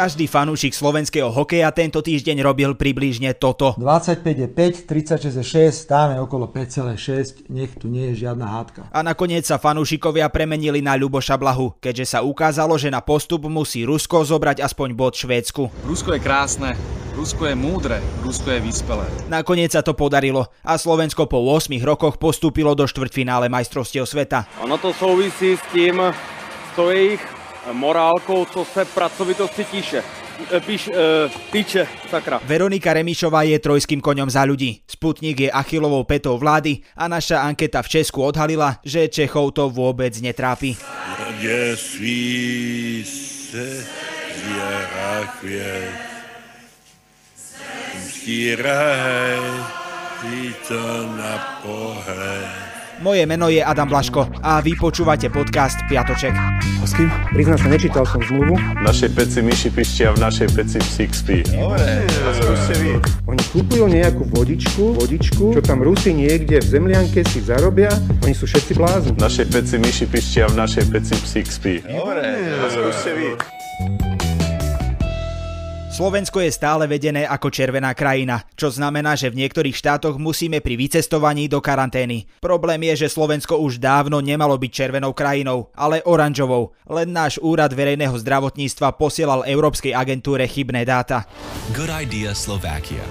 Každý fanúšik slovenského hokeja tento týždeň robil približne toto. 25 je 5, 36 je 6, stáme okolo 5,6, nech tu nie je žiadna hádka. A nakoniec sa fanúšikovia premenili na Ľuboša Blahu, keďže sa ukázalo, že na postup musí Rusko zobrať aspoň bod Švédsku. Rusko je krásne, Rusko je múdre, Rusko je vyspelé. Nakoniec sa to podarilo a Slovensko po 8 rokoch postúpilo do štvrťfinále majstrovstiev sveta. Ono to souvisí s tím, s jejich morálkou, co se pracovitosti tíše. E, píš, e, píče, sakra. Veronika Remišová je trojským koňom za ľudí. Sputnik je achilovou petou vlády a naša anketa v Česku odhalila, že Čechov to vôbec netrápi. Je svý se to na pohled. Moje meno je Adam Blaško a vy počúvate podcast Piatoček. S kým? Priznám sa, nečítal som zmluvu. V našej peci myši pištia, v našej peci psík spí. Dobre, to skúste vy. Oni kúpujú nejakú vodičku, vodičku, čo tam Rusi niekde v zemlianke si zarobia. Oni sú všetci blázni. V našej peci myši pištia, v našej peci psík spí. Dobre, skúste vy. Slovensko je stále vedené ako červená krajina, čo znamená, že v niektorých štátoch musíme pri vycestovaní do karantény. Problém je, že Slovensko už dávno nemalo byť červenou krajinou, ale oranžovou. Len náš úrad verejného zdravotníctva posielal Európskej agentúre chybné dáta. Good idea Slovakia.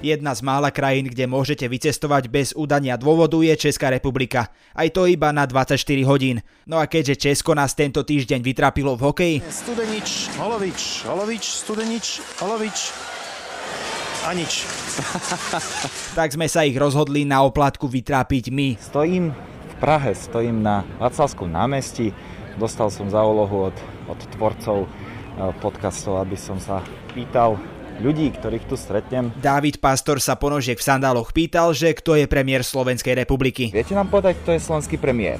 Jedna z mála krajín, kde môžete vycestovať bez udania dôvodu je Česká republika. Aj to iba na 24 hodín. No a keďže Česko nás tento týždeň vytrapilo v hokeji... Studenič, Holovič, Holovič, Studenič, Holovič a nič. tak sme sa ich rozhodli na oplatku vytrápiť my. Stojím v Prahe, stojím na Vaclavskom námestí. Dostal som za úlohu od, od tvorcov eh, podcastov, aby som sa pýtal ľudí, ktorých tu stretnem. Dávid Pastor sa ponožiek v sandáloch pýtal, že kto je premiér Slovenskej republiky. Viete nám povedať, kto je slovenský premiér?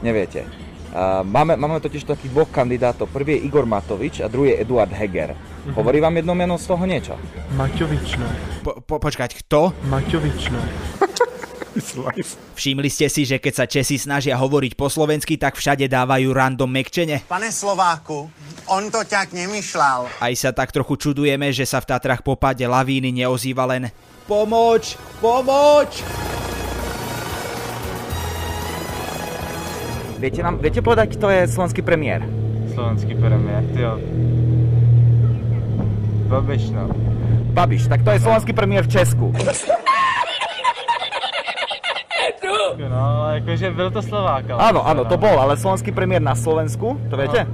Neviete. Uh, máme, máme totiž takých dvoch kandidátov. Prvý je Igor Matovič a druhý je Eduard Heger. Uh-huh. Hovorí vám jedno meno z toho niečo? Maťovič, no. Po, po, počkať, kto? Maťovič, no. Všimli ste si, že keď sa Česi snažia hovoriť po slovensky, tak všade dávajú random mekčene? Pane Slováku, on to ťak nemyšľal. Aj sa tak trochu čudujeme, že sa v Tatrach po páde lavíny neozýva len Pomoč! Pomoč! Viete, nám, viete povedať, kto je slovenský premiér? Slovenský premiér, tyjo. Babiš, no. Babiš, tak to je slovenský premiér v Česku. No, akože byl to Slovák. Ale áno, áno, to bol, ale slovenský premiér na Slovensku, to viete?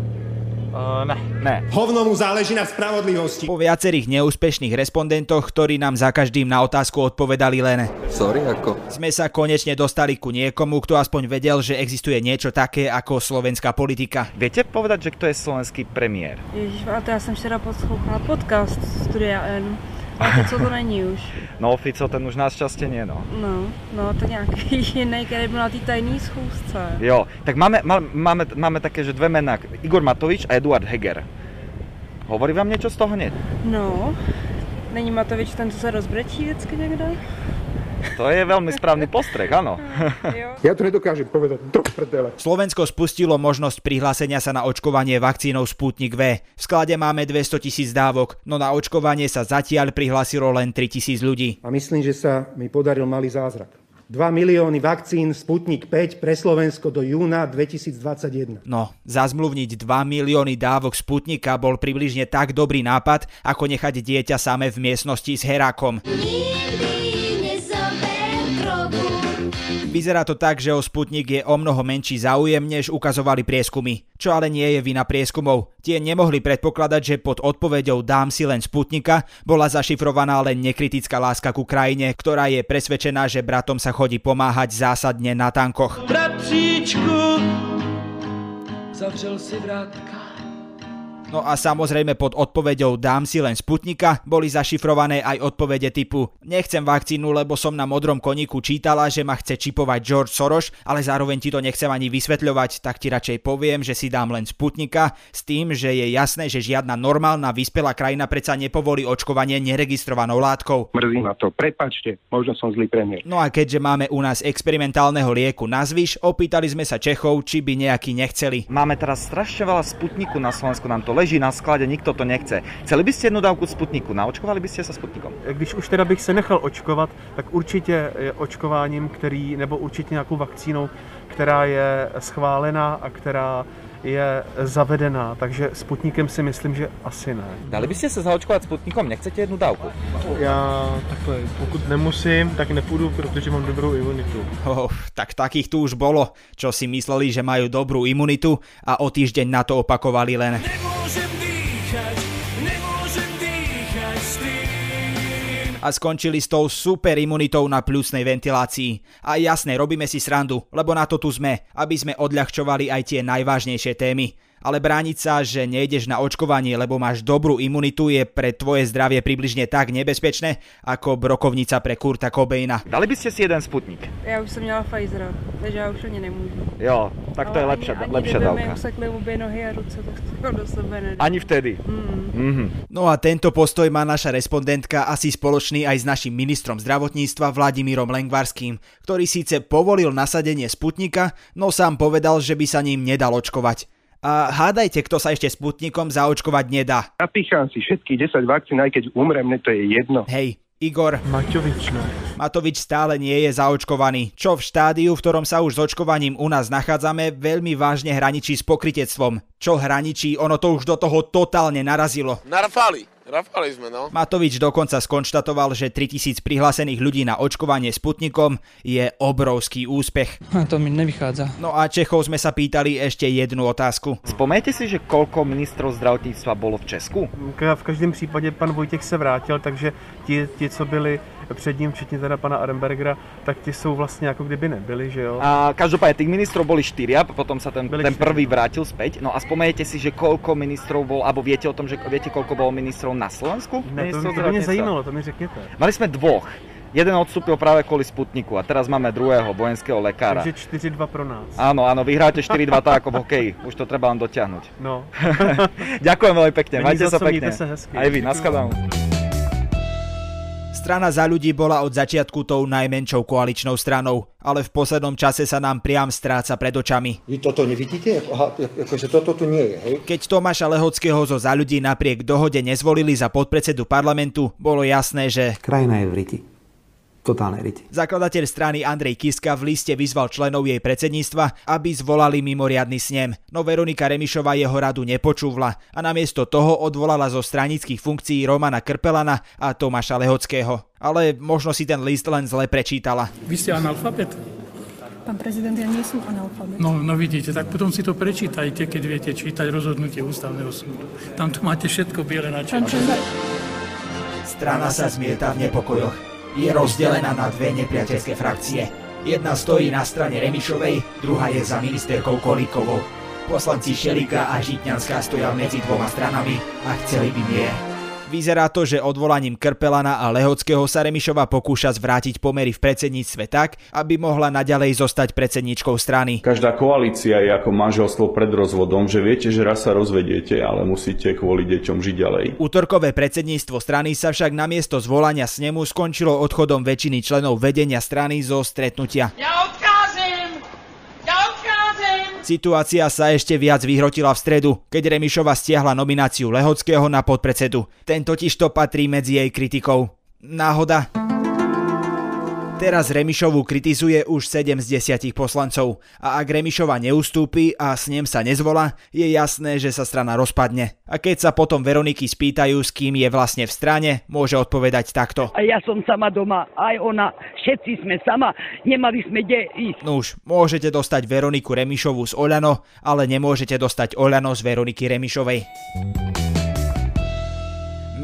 Uh, ne. Ne. Hovno mu záleží na spravodlivosti. Po viacerých neúspešných respondentoch, ktorí nám za každým na otázku odpovedali len Sorry, ako? Sme sa konečne dostali ku niekomu, kto aspoň vedel, že existuje niečo také ako slovenská politika. Viete povedať, že kto je slovenský premiér? Ježiš, a to ja som včera poslouchala podcast Studia N. Ale Fico to není už. No Fico ten už našťastie nie, no. No, no to nějaký jiný, který byl na té tajné schůzce. Jo, tak máme, máme, máme také, že dve mená, Igor Matovič a Eduard Heger. Hovorí vám niečo z toho nie? No, není Matovič ten, co se rozbrečí vždycky někde? To je veľmi správny postreh, áno. Ja to nedokážem povedať, do prdele. Slovensko spustilo možnosť prihlásenia sa na očkovanie vakcínou Sputnik V. V sklade máme 200 tisíc dávok, no na očkovanie sa zatiaľ prihlásilo len 3 tisíc ľudí. A myslím, že sa mi podaril malý zázrak. 2 milióny vakcín Sputnik 5 pre Slovensko do júna 2021. No, zazmluvniť 2 milióny dávok Sputnika bol približne tak dobrý nápad, ako nechať dieťa samé v miestnosti s herákom. Vyzerá to tak, že o Sputnik je o mnoho menší záujem, než ukazovali prieskumy. Čo ale nie je vina prieskumov. Tie nemohli predpokladať, že pod odpoveďou dám si len Sputnika bola zašifrovaná len nekritická láska ku krajine, ktorá je presvedčená, že bratom sa chodí pomáhať zásadne na tankoch. Bratříčku, zavřel si vrátka No a samozrejme pod odpoveďou dám si len Sputnika boli zašifrované aj odpovede typu nechcem vakcínu, lebo som na modrom koníku čítala, že ma chce čipovať George Soros, ale zároveň ti to nechcem ani vysvetľovať, tak ti radšej poviem, že si dám len Sputnika s tým, že je jasné, že žiadna normálna vyspelá krajina predsa nepovolí očkovanie neregistrovanou látkou. Mrzí ma to, prepačte, možno som zlý premiér. No a keďže máme u nás experimentálneho lieku na zvyš, opýtali sme sa Čechov, či by nejaký nechceli. Máme teraz strašne veľa Sputniku na Slovensku, nám to leží na sklade, nikto to nechce. Chceli by ste jednu dávku Sputniku? Naočkovali by ste sa Sputnikom? Když už teda bych se nechal očkovat, tak určitě očkováním, který, nebo určitě nějakou vakcínou, která je schválená a která je zavedená, takže Sputnikem si myslím, že asi ne. Dali byste se zaočkovat Sputnikom? Nechcete jednu dávku? Já takhle, pokud nemusím, tak nepůjdu, protože mám dobrou imunitu. Oh, tak takých tu už bolo, čo si mysleli, že majú dobrú imunitu a o týždeň na to opakovali len. Nemôžem a skončili s tou super imunitou na plusnej ventilácii. A jasné, robíme si srandu, lebo na to tu sme, aby sme odľahčovali aj tie najvážnejšie témy. Ale brániť sa, že nejdeš na očkovanie, lebo máš dobrú imunitu, je pre tvoje zdravie približne tak nebezpečné, ako brokovnica pre Kurta Cobaina. Dali by ste si jeden Sputnik? Já už jsem měla Pfizera, takže já už ani nemůžu. Jo, tak to je Ale lepšia, ani, lepšia ani dávka. usekli obě nohy a ruce, tak to do sebe nedám. Ani vtedy. Mm. Mhm. No a tento postoj má naša respondentka asi spoločný aj s našim ministrom zdravotníctva Vladimírom Lengvarským, ktorý síce povolil nasadenie Sputnika, no sám povedal, že by sa ním nedal očkovať. A hádajte, kto sa ešte Sputnikom zaočkovať nedá. Napícham si všetkých 10 vakcín, aj keď umrem, to je jedno. Hej, Igor. Maťovič, no. Matovič stále nie je zaočkovaný, čo v štádiu, v ktorom sa už s očkovaním u nás nachádzame, veľmi vážne hraničí s pokritectvom. Čo hraničí, ono to už do toho totálne narazilo. Narafali, rafali sme, no. Matovič dokonca skonštatoval, že 3000 prihlásených ľudí na očkovanie Sputnikom je obrovský úspech. To mi nevychádza. No a Čechov sme sa pýtali ešte jednu otázku. Spomejte si, že koľko ministrov zdravotníctva bolo v Česku? V každém případě pan Vojtěch se vrátil, takže ti, ti co byli před ním, včetně teda pana Arembergera, tak ti jsou vlastně jako kdyby nebyli, že jo? A každopádne tých ministrov boli štyria, potom sa ten, Byli ten prvý vrátil späť. No a spomeniete si, že koľko ministrov bol, alebo viete o tom, že viete koľko bolo ministrov na Slovensku? Ne, to, Ministrov to by mě zdravotníctva? zajímalo, to mi řekněte. Mali sme dvoch. Jeden odstúpil práve kvôli Sputniku a teraz máme druhého vojenského lekára. Takže 4-2 pro nás. Áno, áno, vyhráte 4-2 tak ako v hokeji. Už to treba len dotiahnuť. No. Ďakujem veľmi pekne, Není majte sa pekne. sa hezky. Aj vy, naschledanou. Strana za ľudí bola od začiatku tou najmenšou koaličnou stranou, ale v poslednom čase sa nám priam stráca pred očami. Vy toto nevidíte? Aha, akože toto tu nie je, hej? Keď Tomáša Lehockého zo za ľudí napriek dohode nezvolili za podpredsedu parlamentu, bolo jasné, že Krajina je v riti. Totálnej riti. Zakladateľ strany Andrej Kiska v liste vyzval členov jej predsedníctva, aby zvolali mimoriadny snem, no Veronika Remišová jeho radu nepočúvla a namiesto toho odvolala zo stranických funkcií Romana Krpelana a Tomáša Lehockého. Ale možno si ten list len zle prečítala. Vy ste analfabet? Pán prezident, ja nie som analfabet. No, no vidíte, tak potom si to prečítajte, keď viete čítať rozhodnutie ústavného súdu. Tam tu máte všetko biele na čele. Strana sa zmieta v nepokojoch. Je rozdelená na dve nepriateľské frakcie. Jedna stojí na strane Remišovej, druhá je za ministerkou Kolíkovou. Poslanci Šelika a Žitňanská stoja medzi dvoma stranami a chceli by mier. Vyzerá to, že odvolaním Krpelana a Lehockého sa Remišova pokúša zvrátiť pomery v predsedníctve tak, aby mohla naďalej zostať predsedničkou strany. Každá koalícia je ako manželstvo pred rozvodom, že viete, že raz sa rozvediete, ale musíte kvôli deťom žiť ďalej. Útorkové predsedníctvo strany sa však namiesto zvolania snemu skončilo odchodom väčšiny členov vedenia strany zo stretnutia. Ja! Situácia sa ešte viac vyhrotila v stredu, keď Remišova stiahla nomináciu Lehockého na podpredsedu. Ten totiž to patrí medzi jej kritikov. Náhoda? Teraz Remišovu kritizuje už 7 z 10 poslancov a ak Remišova neustúpi a s ním sa nezvolá, je jasné, že sa strana rozpadne. A keď sa potom Veroniky spýtajú, s kým je vlastne v strane, môže odpovedať takto. A ja som sama doma, aj ona, všetci sme sama, nemali sme kde ísť. Nuž, môžete dostať Veroniku Remišovu z Oľano, ale nemôžete dostať Oľano z Veroniky Remišovej.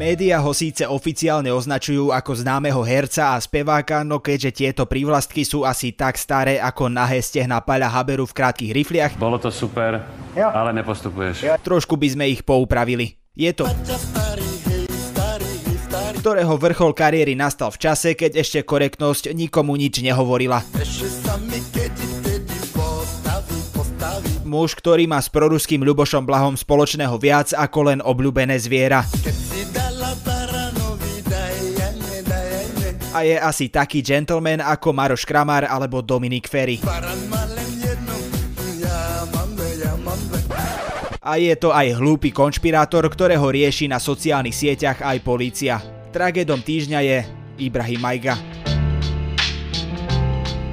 Média ho síce oficiálne označujú ako známeho herca a speváka, no keďže tieto prívlastky sú asi tak staré ako nahé stehna Paľa Haberu v krátkých rifliach, Bolo to super, ale nepostupuješ. trošku by sme ich poupravili. Je to ktorého vrchol kariéry nastal v čase, keď ešte korektnosť nikomu nič nehovorila. Muž, ktorý má s proruským Ľubošom Blahom spoločného viac ako len obľúbené zviera. A je asi taký gentleman ako Maroš Kramar alebo Dominik Ferry. A je to aj hlúpy konšpirátor, ktorého rieši na sociálnych sieťach aj polícia. Tragédom týždňa je Ibrahim Majga.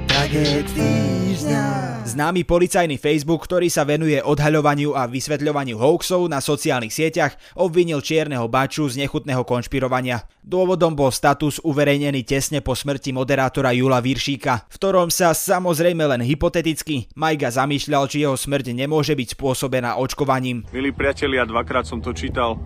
Tragéd týždňa. Známy policajný Facebook, ktorý sa venuje odhaľovaniu a vysvetľovaniu hoaxov na sociálnych sieťach, obvinil čierneho baču z nechutného konšpirovania. Dôvodom bol status uverejnený tesne po smrti moderátora Jula Viršíka, v ktorom sa samozrejme len hypoteticky Majga zamýšľal, či jeho smrť nemôže byť spôsobená očkovaním. Milí priatelia, dvakrát som to čítal.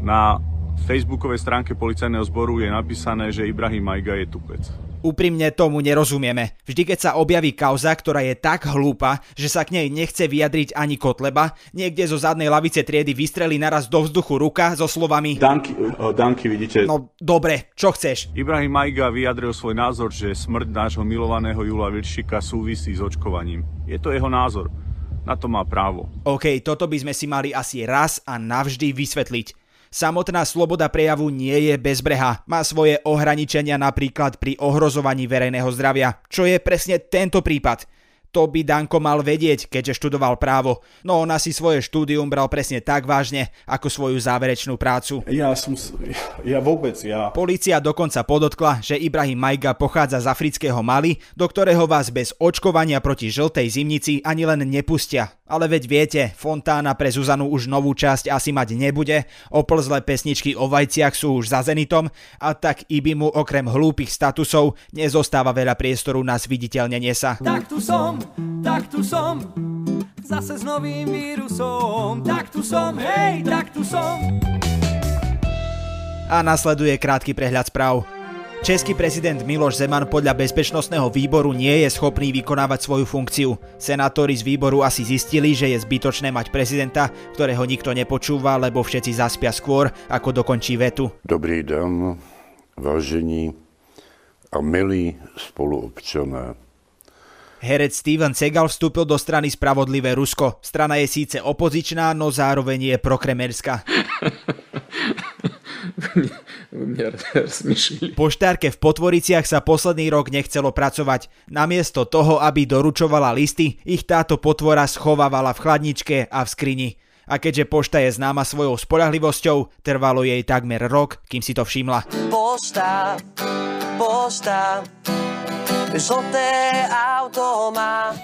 Na facebookovej stránke policajného zboru je napísané, že Ibrahim Majga je tupec. Úprimne tomu nerozumieme. Vždy, keď sa objaví kauza, ktorá je tak hlúpa, že sa k nej nechce vyjadriť ani Kotleba, niekde zo zadnej lavice triedy vystrelí naraz do vzduchu ruka so slovami Danky, Danky vidíte. No dobre, čo chceš? Ibrahim Majga vyjadril svoj názor, že smrť nášho milovaného Jula Viršika súvisí s očkovaním. Je to jeho názor. Na to má právo. OK, toto by sme si mali asi raz a navždy vysvetliť. Samotná sloboda prejavu nie je bezbreha. Má svoje ohraničenia napríklad pri ohrozovaní verejného zdravia, čo je presne tento prípad. To by Danko mal vedieť, keďže študoval právo, no on asi svoje štúdium bral presne tak vážne, ako svoju záverečnú prácu. Ja som... Ja vôbec, ja... Polícia dokonca podotkla, že Ibrahim Majga pochádza z afrického Mali, do ktorého vás bez očkovania proti žltej zimnici ani len nepustia. Ale veď viete, Fontána pre Zuzanu už novú časť asi mať nebude, oplzlé pesničky o vajciach sú už za Zenitom a tak Ibimu okrem hlúpych statusov nezostáva veľa priestoru na zviditeľnenie sa. Tak tu som, tak tu som, zase s novým vírusom. Tak tu som, hej, tak tu som. A nasleduje krátky prehľad správ. Český prezident Miloš Zeman podľa Bezpečnostného výboru nie je schopný vykonávať svoju funkciu. Senátori z výboru asi zistili, že je zbytočné mať prezidenta, ktorého nikto nepočúva, lebo všetci zaspia skôr, ako dokončí vetu. Dobrý den, vážení a milí spoluobčané. Herec Steven Segal vstúpil do strany Spravodlivé Rusko. Strana je síce opozičná, no zároveň je prokremerská. Poštárke v Potvoriciach sa posledný rok nechcelo pracovať. Namiesto toho, aby doručovala listy, ich táto potvora schovávala v chladničke a v skrini. A keďže pošta je známa svojou spolahlivosťou, trvalo jej takmer rok, kým si to všimla. Pošta, pošta, žlté auto má.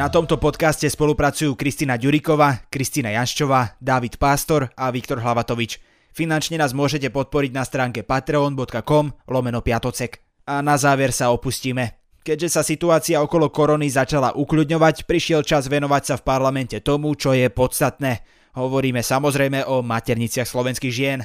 Na tomto podcaste spolupracujú Kristina Ďuriková, Kristina Janščová, David Pástor a Viktor Hlavatovič. Finančne nás môžete podporiť na stránke patreon.com lomeno piatocek. A na záver sa opustíme. Keďže sa situácia okolo korony začala ukľudňovať, prišiel čas venovať sa v parlamente tomu, čo je podstatné. Hovoríme samozrejme o materniciach slovenských žien.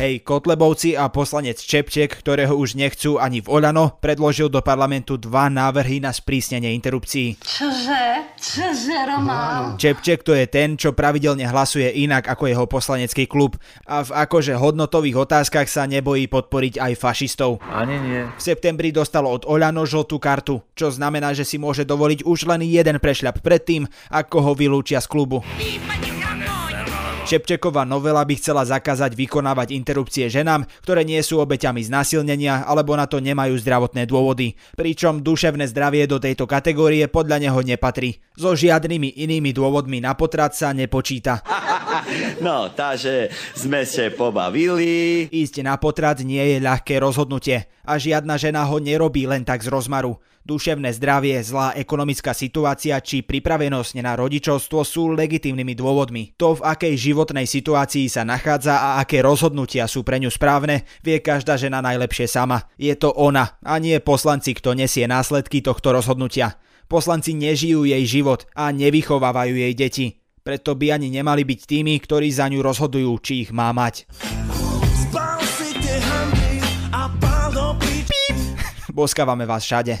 Hej, Kotlebovci a poslanec Čepček, ktorého už nechcú ani v Oľano, predložil do parlamentu dva návrhy na sprísnenie interrupcií. Čože? Čože, Román? Čepček to je ten, čo pravidelne hlasuje inak ako jeho poslanecký klub a v akože hodnotových otázkach sa nebojí podporiť aj fašistov. Ani nie. V septembri dostalo od Oľano žltú kartu, čo znamená, že si môže dovoliť už len jeden prešľap predtým, ako ho vylúčia z klubu. Šepčeková novela by chcela zakázať vykonávať interrupcie ženám, ktoré nie sú obeťami znásilnenia alebo na to nemajú zdravotné dôvody. Pričom duševné zdravie do tejto kategórie podľa neho nepatrí. So žiadnymi inými dôvodmi na potrat sa nepočíta. No, takže sme sa pobavili. Ísť na potrat nie je ľahké rozhodnutie a žiadna žena ho nerobí len tak z rozmaru. Duševné zdravie, zlá ekonomická situácia či pripravenosť na rodičovstvo sú legitímnymi dôvodmi. To, v akej životnej situácii sa nachádza a aké rozhodnutia sú pre ňu správne, vie každá žena najlepšie sama. Je to ona a nie poslanci, kto nesie následky tohto rozhodnutia. Poslanci nežijú jej život a nevychovávajú jej deti. Preto by ani nemali byť tými, ktorí za ňu rozhodujú, či ich má mať. Boskávame vás všade.